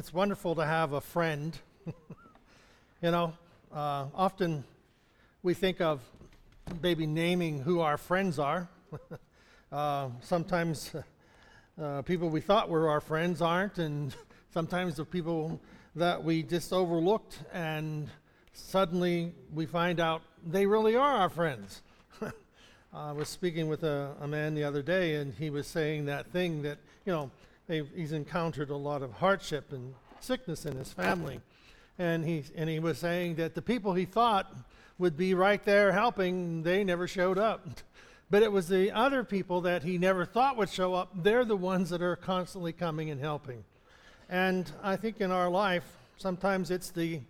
it's wonderful to have a friend. you know, uh, often we think of maybe naming who our friends are. uh, sometimes uh, people we thought were our friends aren't, and sometimes the people that we just overlooked, and suddenly we find out they really are our friends. I was speaking with a, a, man the other day, and he was saying that thing that, you know, he's encountered a lot of hardship and sickness in his family. And he, and he was saying that the people he thought would be right there helping, they never showed up. But it was the other people that he never thought would show up, they're the ones that are constantly coming and helping. And I think in our life, sometimes it's the,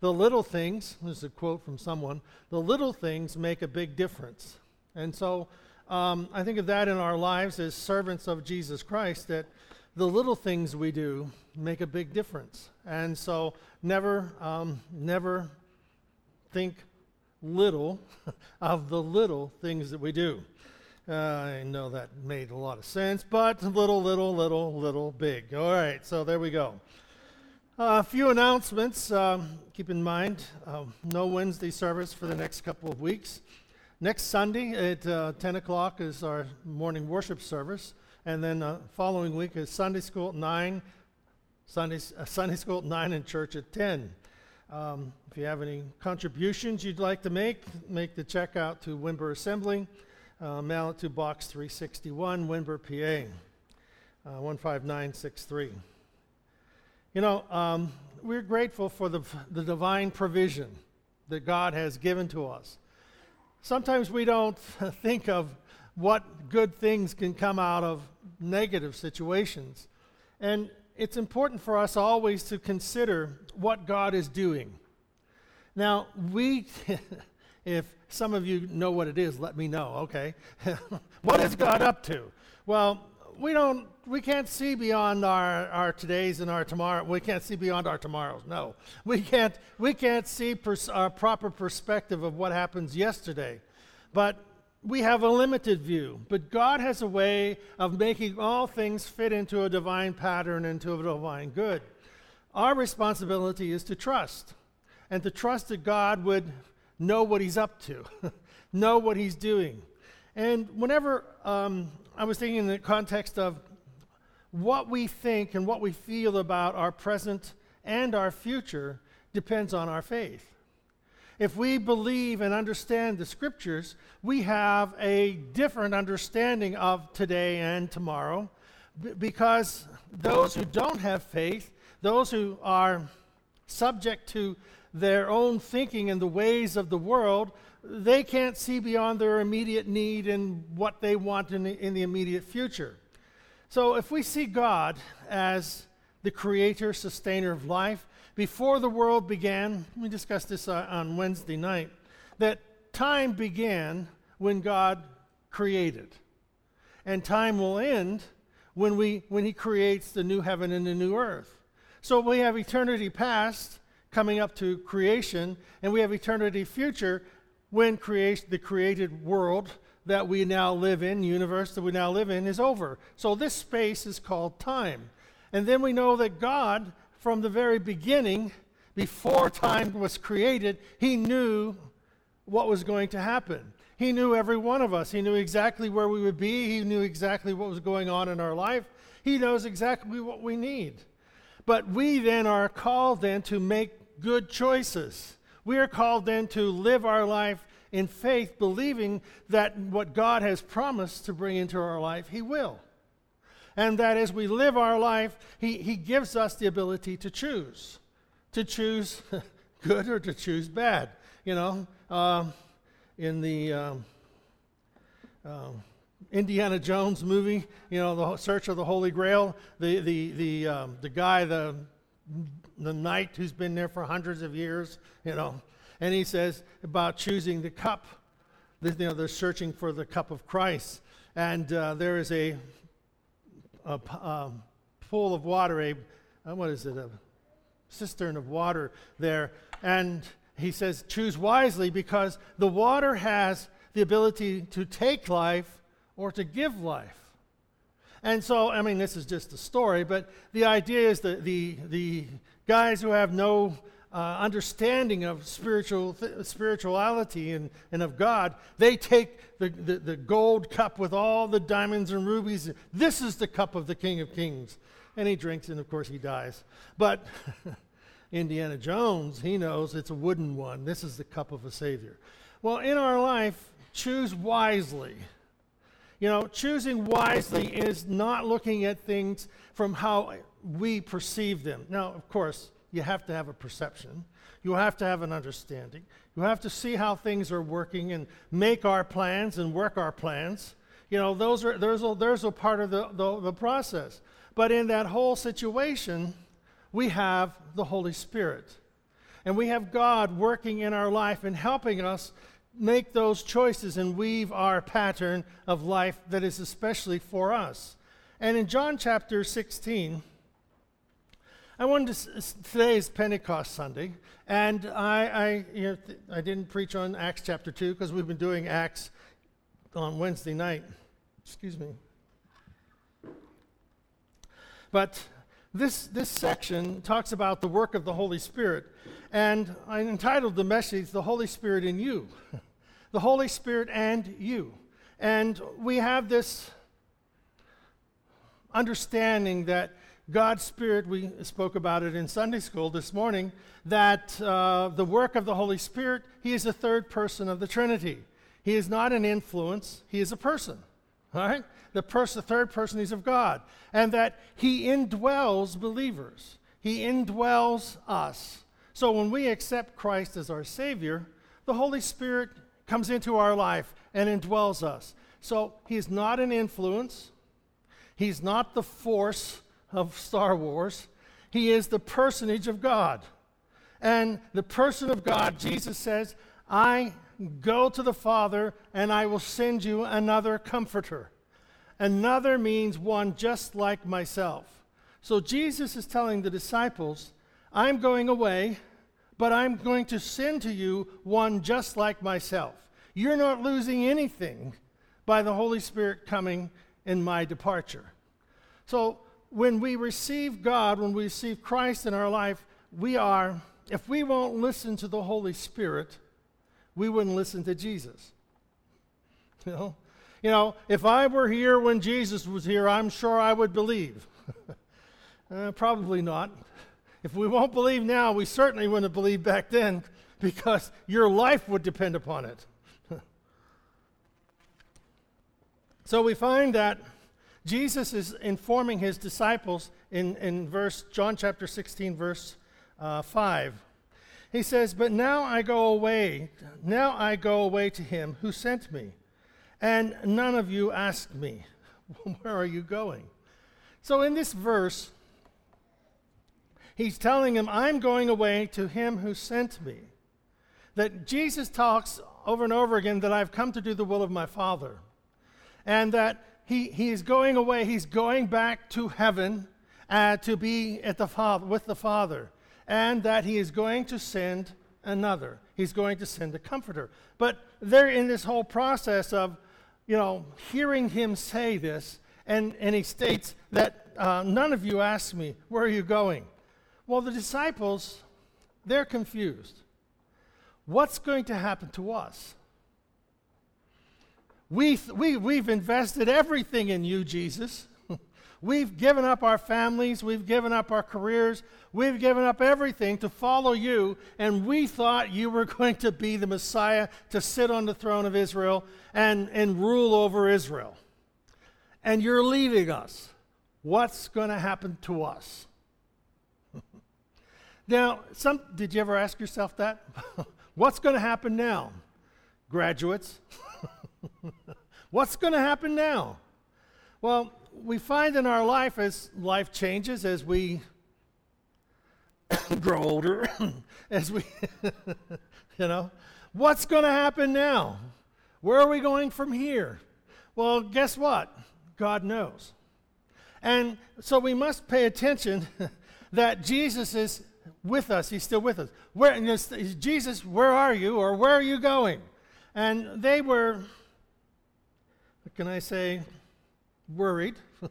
the little things, this is a quote from someone, the little things make a big difference. And so um, I think of that in our lives as servants of Jesus Christ, that the little things we do make a big difference. And so never, um, never think little of the little things that we do. Uh, I know that made a lot of sense, but little, little, little, little, big. All right, so there we go. Uh, a few announcements. Um, keep in mind, uh, no Wednesday service for the next couple of weeks. Next Sunday at uh, 10 o'clock is our morning worship service, and then uh, following week is Sunday school at 9, Sunday, uh, Sunday school at 9, and church at 10. Um, if you have any contributions you'd like to make, make the check out to Windber Assembly, uh, mail it to Box 361, Windber, PA, uh, 15963. You know, um, we're grateful for the, the divine provision that God has given to us sometimes we don't think of what good things can come out of negative situations. And it's important for us always to consider what God is doing. Now, we, if some of you know what it is, let me know, okay? what is God up to? Well, we don't we can't see beyond our, our todays and our tomorrow we can't see beyond our tomorrows no we can't we can't see pers- our proper perspective of what happens yesterday but we have a limited view but god has a way of making all things fit into a divine pattern into a divine good our responsibility is to trust and to trust that god would know what he's up to know what he's doing and whenever um, I was thinking in the context of what we think and what we feel about our present and our future depends on our faith. If we believe and understand the scriptures, we have a different understanding of today and tomorrow because those who don't have faith, those who are subject to their own thinking and the ways of the world, they can't see beyond their immediate need and what they want in the, in the immediate future. So if we see God as the creator, sustainer of life, before the world began, we discussed this uh, on Wednesday night, that time began when God created. And time will end when, we, when He creates the new heaven and the new earth. So we have eternity past coming up to creation, and we have eternity future when creation, the created world that we now live in, universe that we now live in, is over. So this space is called time. And then we know that God, from the very beginning, before time was created, He knew what was going to happen. He knew every one of us. He knew exactly where we would be. He knew exactly what was going on in our life. He knows exactly what we need. But we then are called then to make good choices. We are called then to live our life in faith, believing that what God has promised to bring into our life, He will. And that as we live our life, He, he gives us the ability to choose to choose good or to choose bad. You know, um, in the um, uh, Indiana Jones movie, you know, the search of the Holy Grail, the, the, the, um, the guy, the the knight who's been there for hundreds of years, you know. And he says about choosing the cup. You know, they're searching for the cup of Christ. And uh, there is a, a um, pool of water, a, uh, what is it, a cistern of water there. And he says, choose wisely because the water has the ability to take life or to give life. And so, I mean, this is just a story, but the idea is that the, the guys who have no uh, understanding of spiritual th- spirituality and, and of God, they take the, the, the gold cup with all the diamonds and rubies. This is the cup of the King of Kings. And he drinks, and of course, he dies. But Indiana Jones, he knows it's a wooden one. This is the cup of a Savior. Well, in our life, choose wisely. You know, choosing wisely is not looking at things from how we perceive them. Now, of course, you have to have a perception. You have to have an understanding. You have to see how things are working and make our plans and work our plans. You know, those are, there's, a, there's a part of the, the, the process. But in that whole situation, we have the Holy Spirit. And we have God working in our life and helping us make those choices and weave our pattern of life that is especially for us. And in John chapter 16, I wanted to, today is Pentecost Sunday, and I, I, you know, I didn't preach on Acts chapter 2 because we've been doing Acts on Wednesday night. Excuse me. But this, this section talks about the work of the Holy Spirit, and I entitled the message, The Holy Spirit in You. the Holy Spirit and you. And we have this understanding that God's Spirit, we spoke about it in Sunday school this morning, that uh, the work of the Holy Spirit, He is the third person of the Trinity. He is not an influence, He is a person. All right? The, person, the third person is of God. And that He indwells believers, He indwells us. So when we accept Christ as our Savior, the Holy Spirit comes into our life and indwells us. So He's not an influence, He's not the force of Star Wars. He is the personage of God. And the person of God, Jesus says, I go to the Father and I will send you another comforter. Another means one just like myself. So Jesus is telling the disciples, I'm going away, but I'm going to send to you one just like myself. You're not losing anything by the Holy Spirit coming in my departure. So when we receive God, when we receive Christ in our life, we are, if we won't listen to the Holy Spirit, we wouldn't listen to Jesus. You know? You know, if I were here when Jesus was here, I'm sure I would believe. uh, probably not. If we won't believe now, we certainly wouldn't believe back then because your life would depend upon it. so we find that Jesus is informing his disciples in, in verse John chapter 16, verse uh, 5. He says, But now I go away, now I go away to him who sent me, and none of you asked me, Where are you going? So in this verse, he's telling him, I'm going away to him who sent me. That Jesus talks over and over again that I've come to do the will of my Father. And that he, he is going away. He's going back to heaven uh, to be at the father, with the Father. And that he is going to send another. He's going to send a comforter. But they're in this whole process of, you know, hearing him say this, and, and he states that uh, none of you asked me, Where are you going? Well, the disciples, they're confused. What's going to happen to us? We, we, we've invested everything in you, Jesus. we've given up our families, we've given up our careers, we've given up everything to follow you, and we thought you were going to be the Messiah to sit on the throne of Israel and, and rule over Israel. And you're leaving us. What's going to happen to us? now, some, did you ever ask yourself that? What's going to happen now? Graduates. What's going to happen now? Well, we find in our life as life changes, as we grow older, as we, you know, what's going to happen now? Where are we going from here? Well, guess what? God knows. And so we must pay attention that Jesus is with us. He's still with us. Where, Jesus, where are you or where are you going? And they were can I say, worried.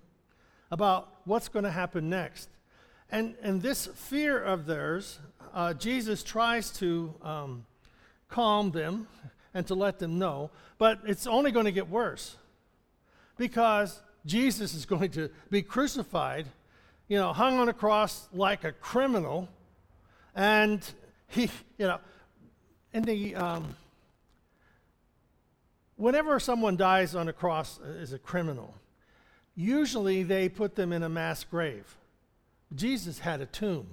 about what's going to happen next. And, and this fear of theirs, uh, Jesus tries to um, calm them and to let them know, but it's only going to get worse because Jesus is going to be crucified, you know, hung on a cross like a criminal, and he, you know, in the um, whenever someone dies on a cross uh, as a criminal, usually they put them in a mass grave. Jesus had a tomb.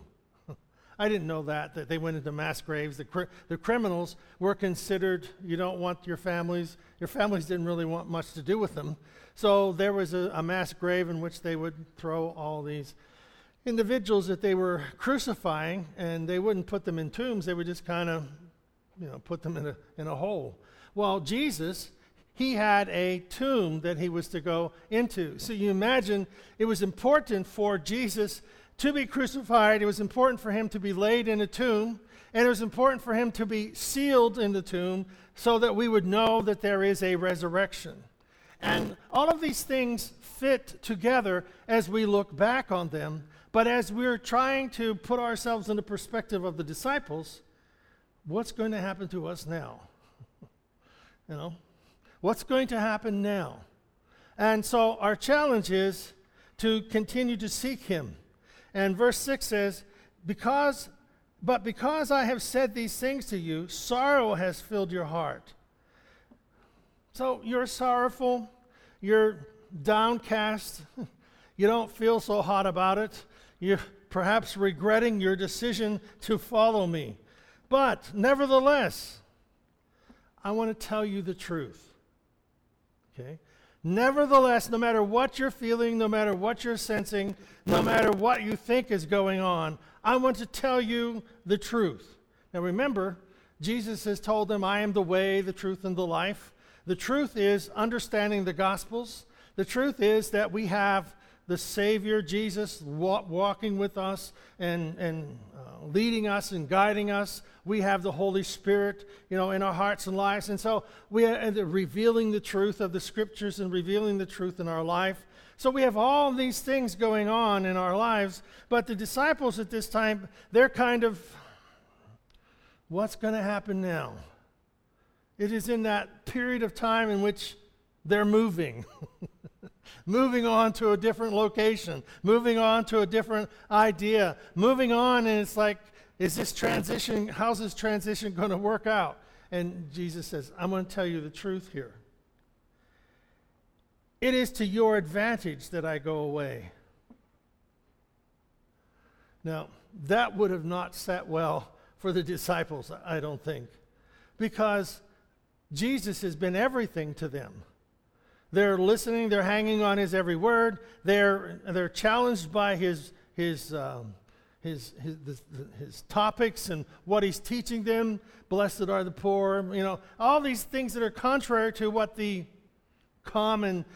I didn't know that, that they went into mass graves. The, the criminals were considered, you don't want your families, your families didn't really want much to do with them. So there was a, a mass grave in which they would throw all these individuals that they were crucifying, and they wouldn't put them in tombs, they would just kind of, you know, put them in a, in a hole. Well, Jesus, he had a tomb that he was to go into. So you imagine it was important for Jesus to be crucified, it was important for him to be laid in a tomb, and it was important for him to be sealed in the tomb so that we would know that there is a resurrection. And all of these things fit together as we look back on them. But as we're trying to put ourselves in the perspective of the disciples, what's going to happen to us now? You know, what's going to happen now? And so our challenge is to continue to seek him and verse 6 says, Because, but because I have said these things to you, sorrow has filled your heart. So you're sorrowful, you're downcast, you don't feel so hot about it, you're perhaps regretting your decision to follow me. But nevertheless, I want to tell you the truth. Okay? Nevertheless, no matter what you're feeling, no matter what you're sensing, no matter what you think is going on, I want to tell you the truth. Now remember, Jesus has told them, I am the way, the truth, and the life. The truth is understanding the Gospels. The truth is that we have the Savior, Jesus, walking with us and, and uh, leading us and guiding us. We have the Holy Spirit, you know, in our hearts and lives. And so we are revealing the truth of the Scriptures and revealing the truth in our life. So we have all these things going on in our lives. But the disciples at this time, they're kind of, what's going to happen now? It is in that period of time in which they're moving. moving on to a different location, moving on to a different idea, moving on, and it's like, is this transition, how's this transition going to work out? And Jesus says, I'm going to tell you the truth here. It is to your advantage that I go away. Now, that would have not sat well for the disciples, I don't think, because Jesus has been everything to them. They're listening, they're hanging on his every word, they're, they're challenged by his, his, um, his, his, his, his topics and what he's teaching them. Blessed are the poor, you know, all these things that are contrary to what the common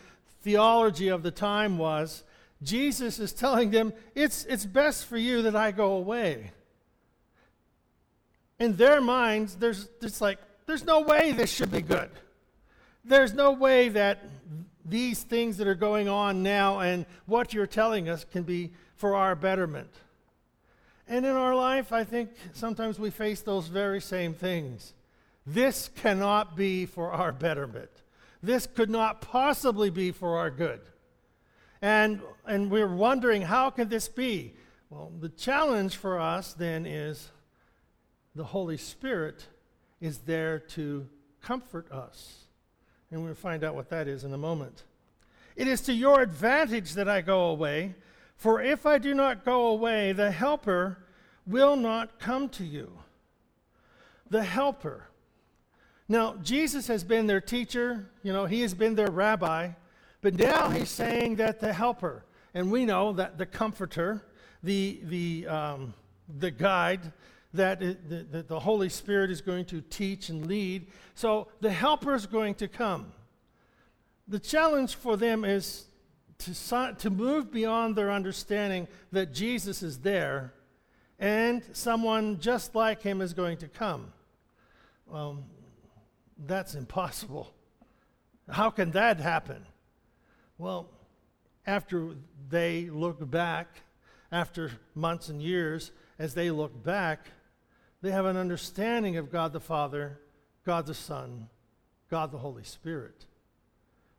theology of the time was. Jesus is telling them, it's, it's best for you that I go away. In their minds, there's it's like, there's no way this should be good. There's no way that these things that are going on now and what you're telling us can be for our betterment. And in our life, I think sometimes we face those very same things. This cannot be for our betterment. This could not possibly be for our good. And, and we're wondering, how can this be? Well, the challenge for us then is the Holy Spirit is there to comfort us. And we'll find out what that is in a moment. It is to your advantage that I go away, for if I do not go away, the Helper will not come to you. The Helper. Now, Jesus has been their teacher, you know, he has been their rabbi, but now he's saying that the Helper, and we know that the Comforter, the, the, um, the guide, that the Holy Spirit is going to teach and lead. So the helper is going to come. The challenge for them is to, to move beyond their understanding that Jesus is there and someone just like him is going to come. Well, that's impossible. How can that happen? Well, after they look back, after months and years, as they look back, they have an understanding of God the Father, God the Son, God the Holy Spirit.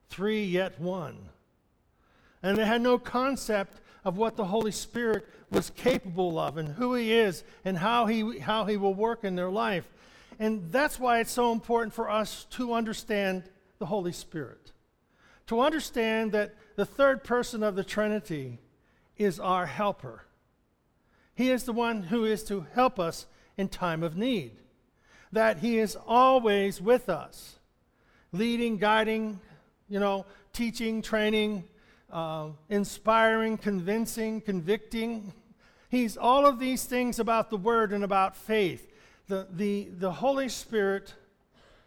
Three yet one. And they had no concept of what the Holy Spirit was capable of and who He is and how He, how he will work in their life. And that's why it's so important for us to understand the Holy Spirit. To understand that the third person of the Trinity is our helper. He is the one who is to help us in time of need. That He is always with us, leading, guiding, you know, teaching, training, uh, inspiring, convincing, convicting. He's all of these things about the Word and about faith. The, the, the Holy Spirit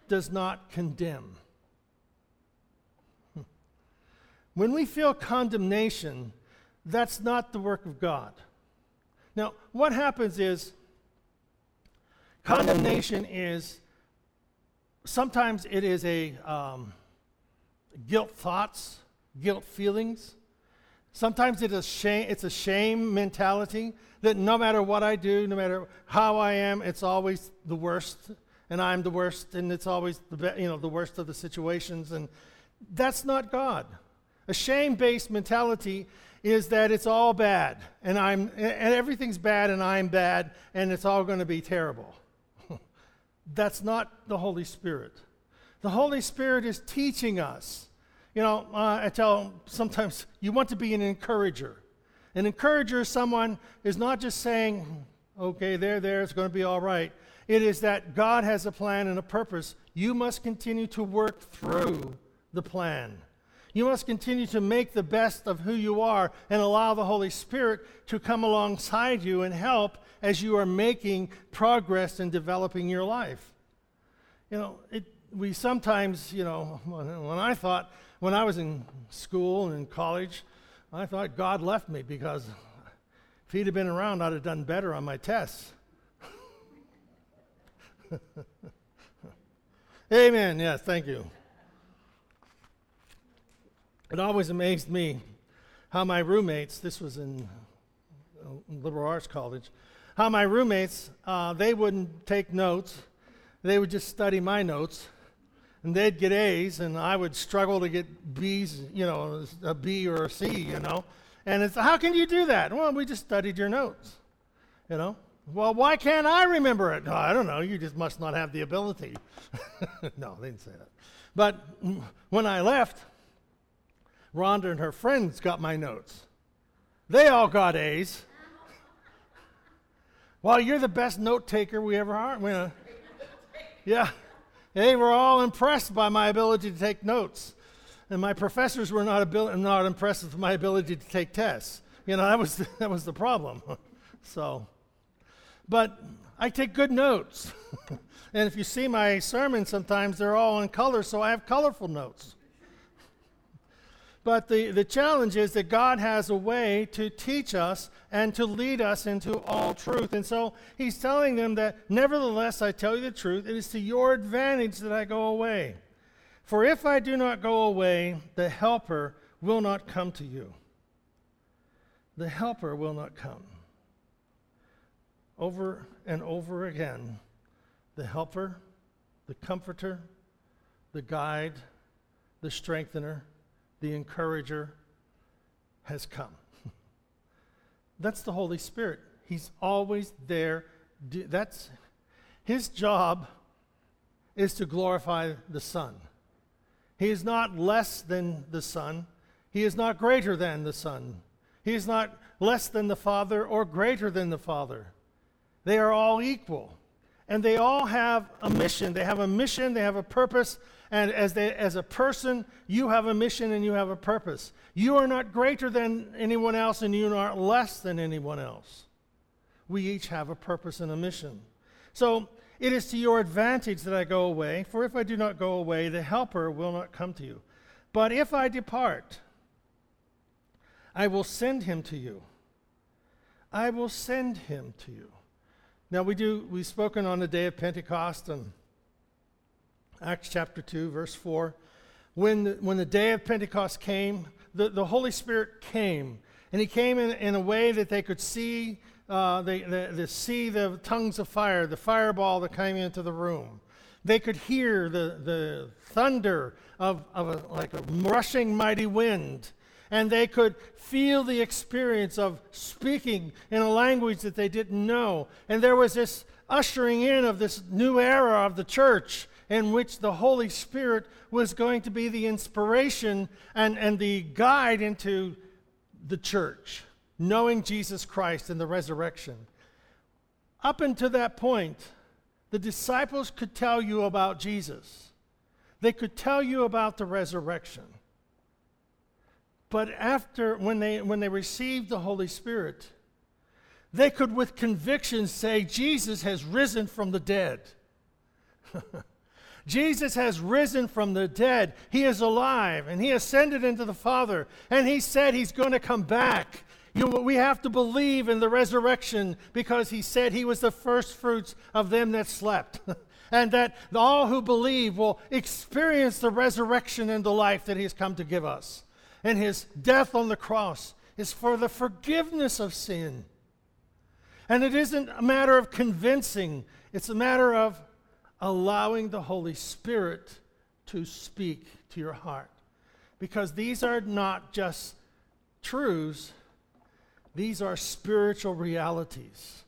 does not condemn. When we feel condemnation, that's not the work of God. Now, what happens is condemnation is sometimes it is a um, guilt thoughts, guilt feelings. Sometimes it is shame, it's a shame mentality that no matter what I do, no matter how I am, it's always the worst, and I'm the worst, and it's always the you know the worst of the situations, and that's not God. A shame-based mentality is that it's all bad, and I'm and everything's bad, and I'm bad, and it's all going to be terrible. That's not the Holy Spirit. The Holy Spirit is teaching us you know, uh, I tell sometimes you want to be an encourager. An encourager is someone is not just saying, okay, there, there, it's going to be all right. It is that God has a plan and a purpose. You must continue to work through the plan. You must continue to make the best of who you are and allow the Holy Spirit to come alongside you and help as you are making progress in developing your life. You know, it, we sometimes, you know, when, I thought, when I was in school and in college, I thought God left me because if he'd have been around, I'd have done better on my tests. Amen. Yes, thank you. It always amazed me how my roommates, this was in uh, liberal arts college, how my roommates, uh, they wouldn't take notes. They would just study my notes and they'd get A's, and I would struggle to get B's, you know, a B or a C, you know. And it's, how can you do that? Well, we just studied your notes, you know. Well, why can't I remember it? I don't know. You just must not have the ability. no, they didn't say that. But when I left, Rhonda and her friends got my notes. They all got A's. Well, you're the best note taker we ever are. yeah. They were all impressed by my ability to take notes. And my professors were not, abil- not impressed with my ability to take tests. You know, that was, the, that was the problem. so, but I take good notes. and if you see my sermons, sometimes they're all in color, so I have colorful notes. But the, the challenge is that God has a way to teach us and to lead us into all truth. And so he's telling them that, nevertheless, I tell you the truth, it is to your advantage that I go away. For if I do not go away, the Helper will not come to you. The Helper will not come. Over and over again, the Helper, the Comforter, the Guide, the Strengthener, the encourager has come. That's the Holy Spirit. He's always there. That's his job is to glorify the Son. He is not less than the Son. He is not greater than the Son. He is not less than the Father or greater than the Father. They are all equal. And they all have a mission. They have a mission, they have a purpose, and as, they, as a person, you have a mission and you have a purpose. You are not greater than anyone else, and you are not less than anyone else. We each have a purpose and a mission. So it is to your advantage that I go away, for if I do not go away, the Helper will not come to you. But if I depart, I will send him to you. I will send him to you. Now we do we've spoken on the day of Pentecost and Acts chapter 2, verse 4. When the, when the day of Pentecost came, the, the Holy Spirit came. And he came in, in a way that they could see, uh, they, they see the tongues of fire, the fireball that came into the room. They could hear the, the thunder of, of a, like a rushing mighty wind. And they could feel the experience of speaking in a language that they didn't know. And there was this ushering in of this new era of the church in which the Holy Spirit was going to be the inspiration and, and the guide into the church, knowing Jesus Christ and the resurrection. Up until that point, the disciples could tell you about Jesus, they could tell you about the resurrection. But after, when they, when they received the Holy Spirit, they could with conviction say, Jesus has risen from the dead. Jesus has risen from the dead. He is alive and he ascended into the Father. And he said he's going to come back. You we have to believe in the resurrection because he said he was the first fruits of them that slept. and that all who believe will experience the resurrection and the life that he has come to give us. And his death on the cross is for the forgiveness of sin. And it isn't a matter of convincing, it's a matter of allowing the Holy Spirit to speak to your heart. Because these are not just truths, these are spiritual realities.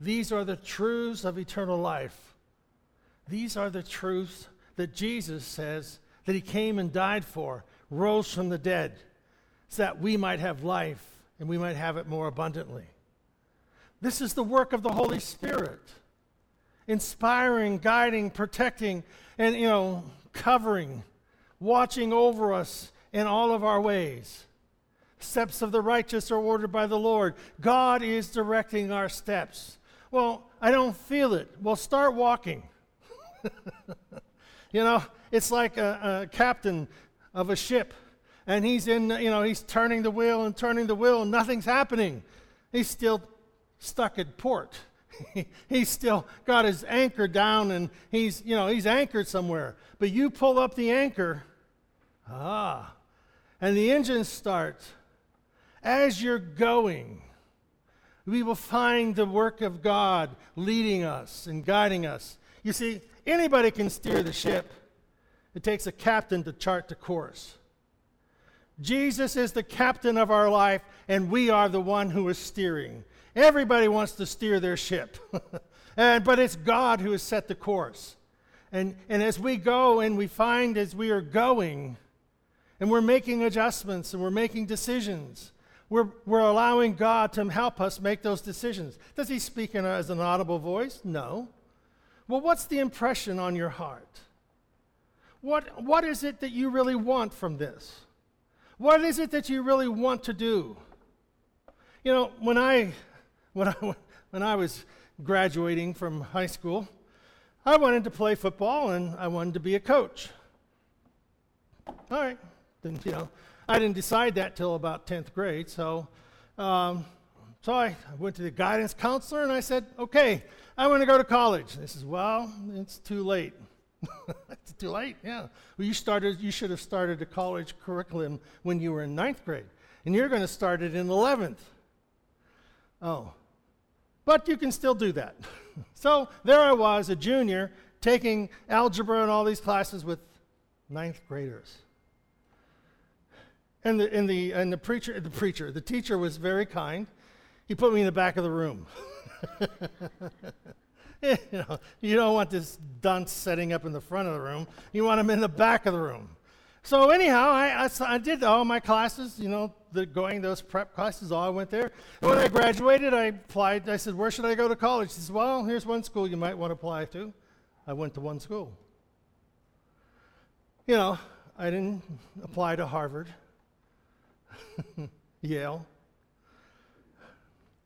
These are the truths of eternal life. These are the truths that Jesus says that he came and died for, rose from the dead, so that we might have life and we might have it more abundantly. This is the work of the Holy Spirit inspiring, guiding, protecting, and, you know, covering, watching over us in all of our ways. Steps of the righteous are ordered by the Lord. God is directing our steps. Well, I don't feel it. Well, start walking. you know, it's like a, a, captain of a ship, and he's in, you know, he's turning the wheel and turning the wheel, and nothing's happening. He's still stuck at port. he's still got his anchor down and he's, you know, he's anchored somewhere. But you pull up the anchor, ah, and the engine starts. As you're going, we will find the work of God leading us and guiding us. You see, anybody can steer the ship. It takes a captain to chart the course. Jesus is the captain of our life, and we are the one who is steering. Everybody wants to steer their ship, and, but it's God who has set the course. And, and as we go and we find as we are going, and we're making adjustments and we're making decisions, we're, we're allowing God to help us make those decisions. Does He speak in as an audible voice? No. Well, what's the impression on your heart? What, what is it that you really want from this? What is it that you really want to do? You know, when I when I, when I was graduating from high school, I wanted to play football and I wanted to be a coach. All right, then you know, I didn't decide that till about 10th grade. So, um, so I went to the guidance counselor and I said, okay, I want to go to college. They says, well, it's too late. it's too late, yeah. Well, you started, you should have started a college curriculum when you were in ninth grade, and you're going to start it in 11th. Oh, but you can still do that. so there I was, a junior, taking algebra and all these classes with ninth graders. And the, and the, and the preacher, the preacher, the teacher was very kind. He put me in the back of the room. you, know, you don't want this dunce setting up in the front of the room. You want him in the back of the room. So anyhow, I, I, I, did all my classes, you know, the, going those prep classes, all I went there. When I graduated, I applied. I said, where should I go to college? He says, well, here's one school you might want to apply to. I went to one school. You know, I didn't apply to Harvard, Yale.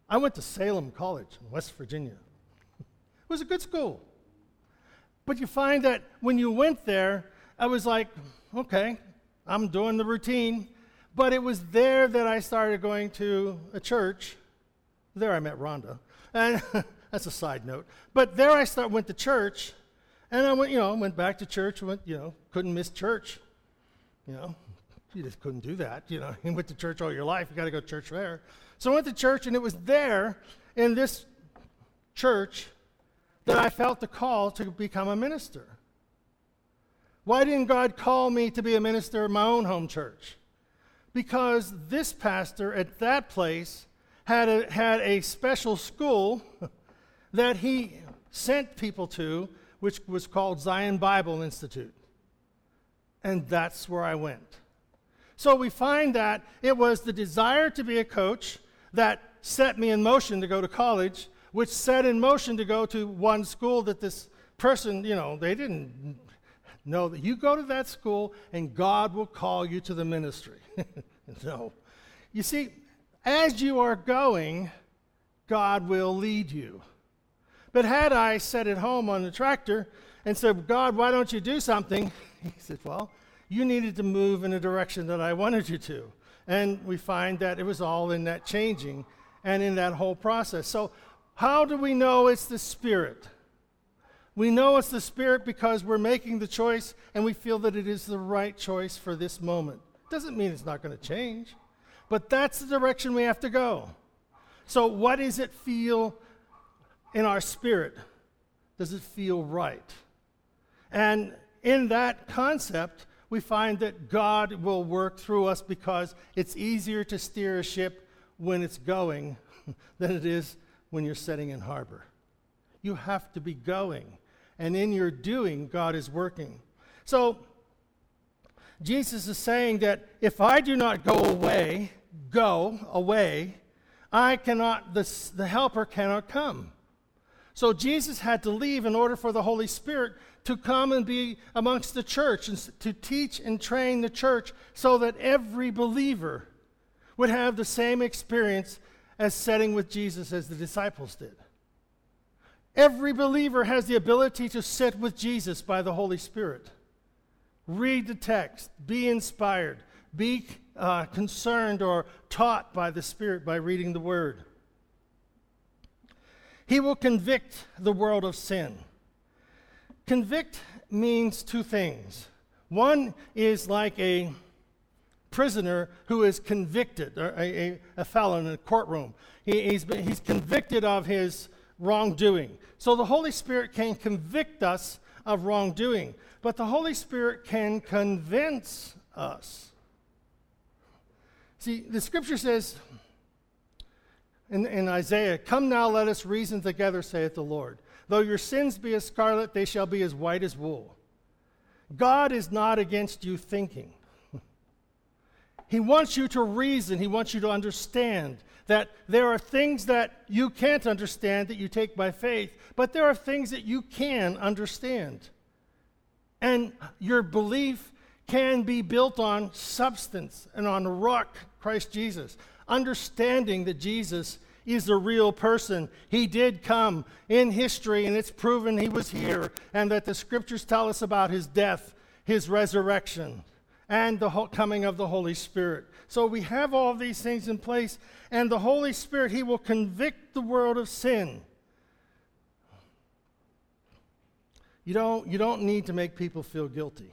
I went to Salem College in West Virginia. it was a good school. But you find that when you went there, I was like, okay, I'm doing the routine. But it was there that I started going to a church. There I met Rhonda. And that's a side note. But there I start, went to church, and I went, you know, went back to church, went, you know, couldn't miss church. You know, you just couldn't do that. You know, you went to church all your life. You got to go to church there. So I went to church, and it was there in this church that I felt the call to become a minister. Why didn't God call me to be a minister in my own home church? Because this pastor at that place had a, had a special school that he sent people to, which was called Zion Bible Institute. And that's where I went. So we find that it was the desire to be a coach that set me in motion to go to college, which set in motion to go to one school that this person, you know, they didn't know that you go to that school and God will call you to the ministry. no. You see, as you are going, God will lead you. But had I sat at home on the tractor and said, God, why don't you do something? He said, Well, you needed to move in a direction that I wanted you to. And we find that it was all in that changing and in that whole process. So, how do we know it's the Spirit? We know it's the Spirit because we're making the choice and we feel that it is the right choice for this moment. Doesn't mean it's not going to change, but that's the direction we have to go. So, what does it feel in our spirit? Does it feel right? And in that concept, we find that God will work through us because it's easier to steer a ship when it's going than it is when you're setting in harbor. You have to be going, and in your doing, God is working. So, Jesus is saying that if I do not go away, go away, I cannot, the, the helper cannot come. So Jesus had to leave in order for the Holy Spirit to come and be amongst the church and to teach and train the church so that every believer would have the same experience as setting with Jesus as the disciples did. Every believer has the ability to sit with Jesus by the Holy Spirit. Read the text, be inspired, be uh, concerned or taught by the Spirit by reading the Word. He will convict the world of sin. Convict means two things. One is like a prisoner who is convicted, or a, a, felon in a courtroom. He, he's, he's convicted of his wrongdoing. So the Holy Spirit can convict us of wrongdoing, but the Holy Spirit can convince us. See, the scripture says in, in Isaiah, Come now, let us reason together, saith the Lord. Though your sins be as scarlet, they shall be as white as wool. God is not against you thinking. he wants you to reason, He wants you to understand that there are things that you can't understand that you take by faith, but there are things that you can understand. And your belief can be built on substance and on rock, Christ Jesus. Understanding that Jesus is a real person. He did come in history, and it's proven he was here, and that the scriptures tell us about his death, his resurrection, and the coming of the Holy Spirit. So we have all these things in place, and the Holy Spirit, he will convict the world of sin. You don't, you don't need to make people feel guilty.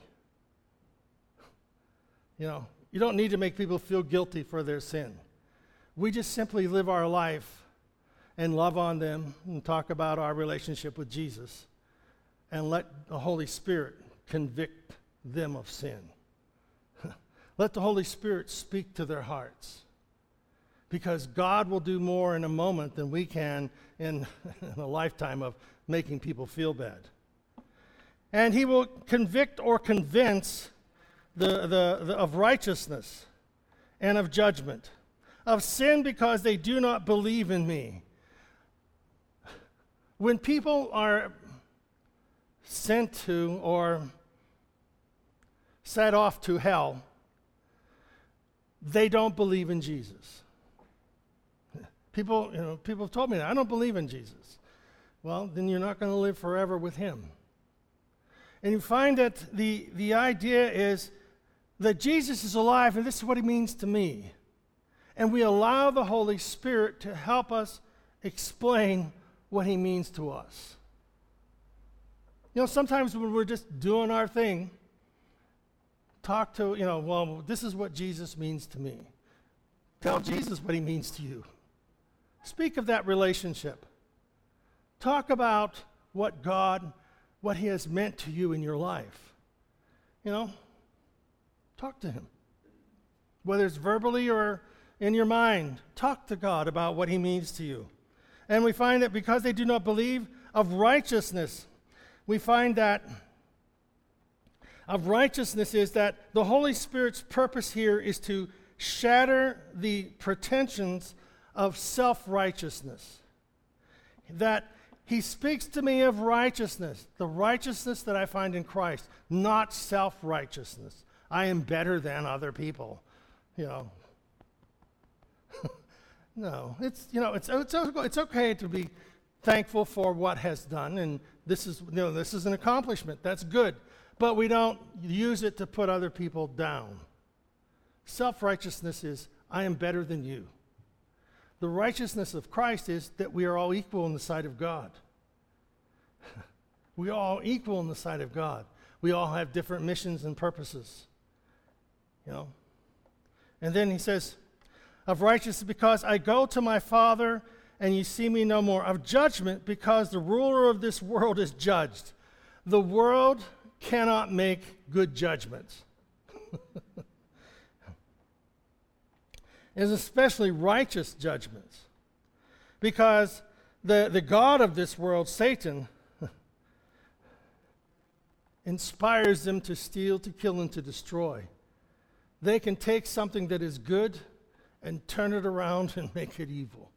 You know, you don't need to make people feel guilty for their sin. We just simply live our life and love on them and talk about our relationship with Jesus and let the Holy Spirit convict them of sin. Let the Holy Spirit speak to their hearts because God will do more in a moment than we can in, in a lifetime of making people feel bad. And He will convict or convince the, the, the of righteousness and of judgment of sin because they do not believe in me. When people are sent to or set off to hell, they don't believe in Jesus. People, you know, people have told me that. I don't believe in Jesus. Well, then you're not going to live forever with him. And you find that the, the idea is that Jesus is alive, and this is what he means to me and we allow the Holy Spirit to help us explain what He means to us. You know, sometimes when we're just doing our thing, Talk to, you know, well, this is what Jesus means to me. Tell Jesus what he means to you. Speak of that relationship. Talk about what God, what he has meant to you in your life. You know, talk to him. Whether it's verbally or in your mind, talk to God about what he means to you. And we find that because they do not believe of righteousness, we find that of righteousness is that the Holy Spirit's purpose here is to shatter the pretensions of self righteousness. That he speaks to me of righteousness, the righteousness that I find in Christ, not self righteousness. I am better than other people. You know. no, it's, you know, it's, it's, it's okay to be thankful for what has done, and this is, you know, this is an accomplishment. That's good. But we don't use it to put other people down. Self righteousness is, I am better than you. The righteousness of Christ is that we are all equal in the sight of God. we are all equal in the sight of God. We all have different missions and purposes. You know? And then he says, of righteousness because I go to my Father and you see me no more. Of judgment because the ruler of this world is judged. The world cannot make good judgments. is especially righteous judgments. Because the, the God of this world, Satan, inspires them to steal, to kill, and to destroy. They can take something that is good and turn it around and make it evil.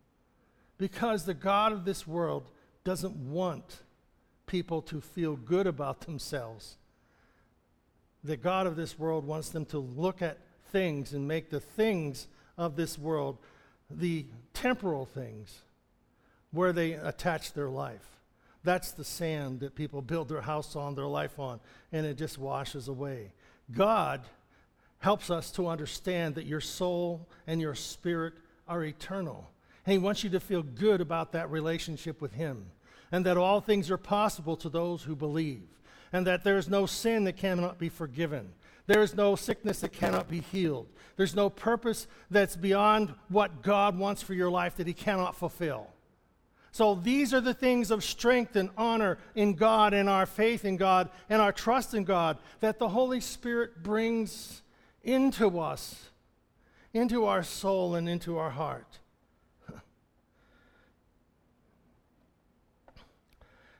Because the God of this world doesn't want people to feel good about themselves. The God of this world wants them to look at things and make the things of this world, the temporal things, where they attach their life. That's the sand that people build their house on, their life on, and it just washes away. God helps us to understand that your soul and your spirit are eternal. And He wants you to feel good about that relationship with Him, and that all things are possible to those who believe, and that there is no sin that cannot be forgiven, there is no sickness that cannot be healed. There's no purpose that's beyond what God wants for your life that He cannot fulfill. So these are the things of strength and honor in God and our faith in God and our trust in God that the Holy Spirit brings into us, into our soul and into our heart.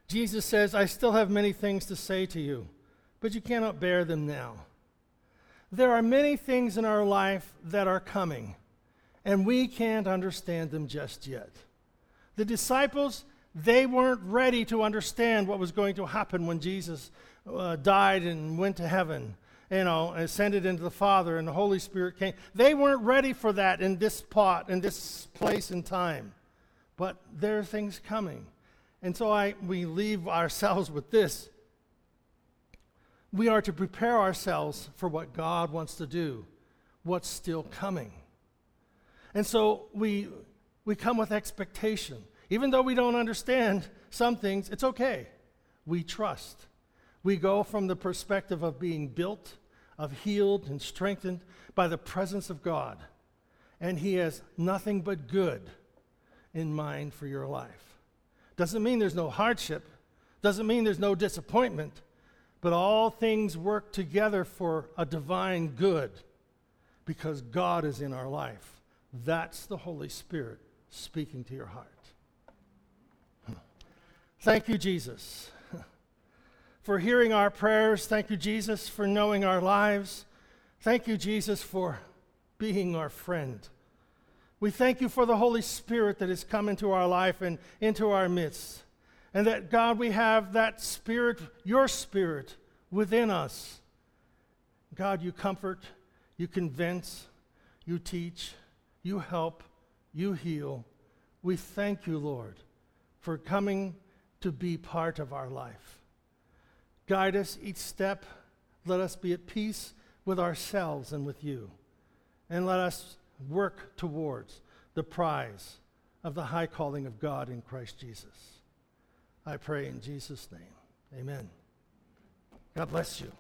Jesus says, I still have many things to say to you, but you cannot bear them now. There are many things in our life that are coming, and we can't understand them just yet. The disciples, they weren't ready to understand what was going to happen when Jesus uh, died and went to heaven, you know, ascended into the Father, and the Holy Spirit came. They weren't ready for that in this pot, in this place and time. But there are things coming. And so I, we leave ourselves with this we are to prepare ourselves for what God wants to do, what's still coming. And so we, we come with expectation. Even though we don't understand some things, it's okay. We trust. We go from the perspective of being built, of healed and strengthened by the presence of God. And He has nothing but good in mind for your life. Doesn't mean there's no hardship, doesn't mean there's no disappointment, but all things work together for a divine good because God is in our life. That's the Holy Spirit speaking to your heart. Thank you, Jesus, for hearing our prayers. Thank you, Jesus, for knowing our lives. Thank you, Jesus, for being our friend. We thank you for the Holy Spirit that has come into our life and into our midst. And that, God, we have that Spirit, your Spirit, within us. God, you comfort, you convince, you teach, you help, you heal. We thank you, Lord, for coming to be part of our life. Guide us each step. Let us be at peace with ourselves and with you. And let us work towards the prize of the high calling of God in Christ Jesus. I pray in Jesus' name. Amen. God bless you.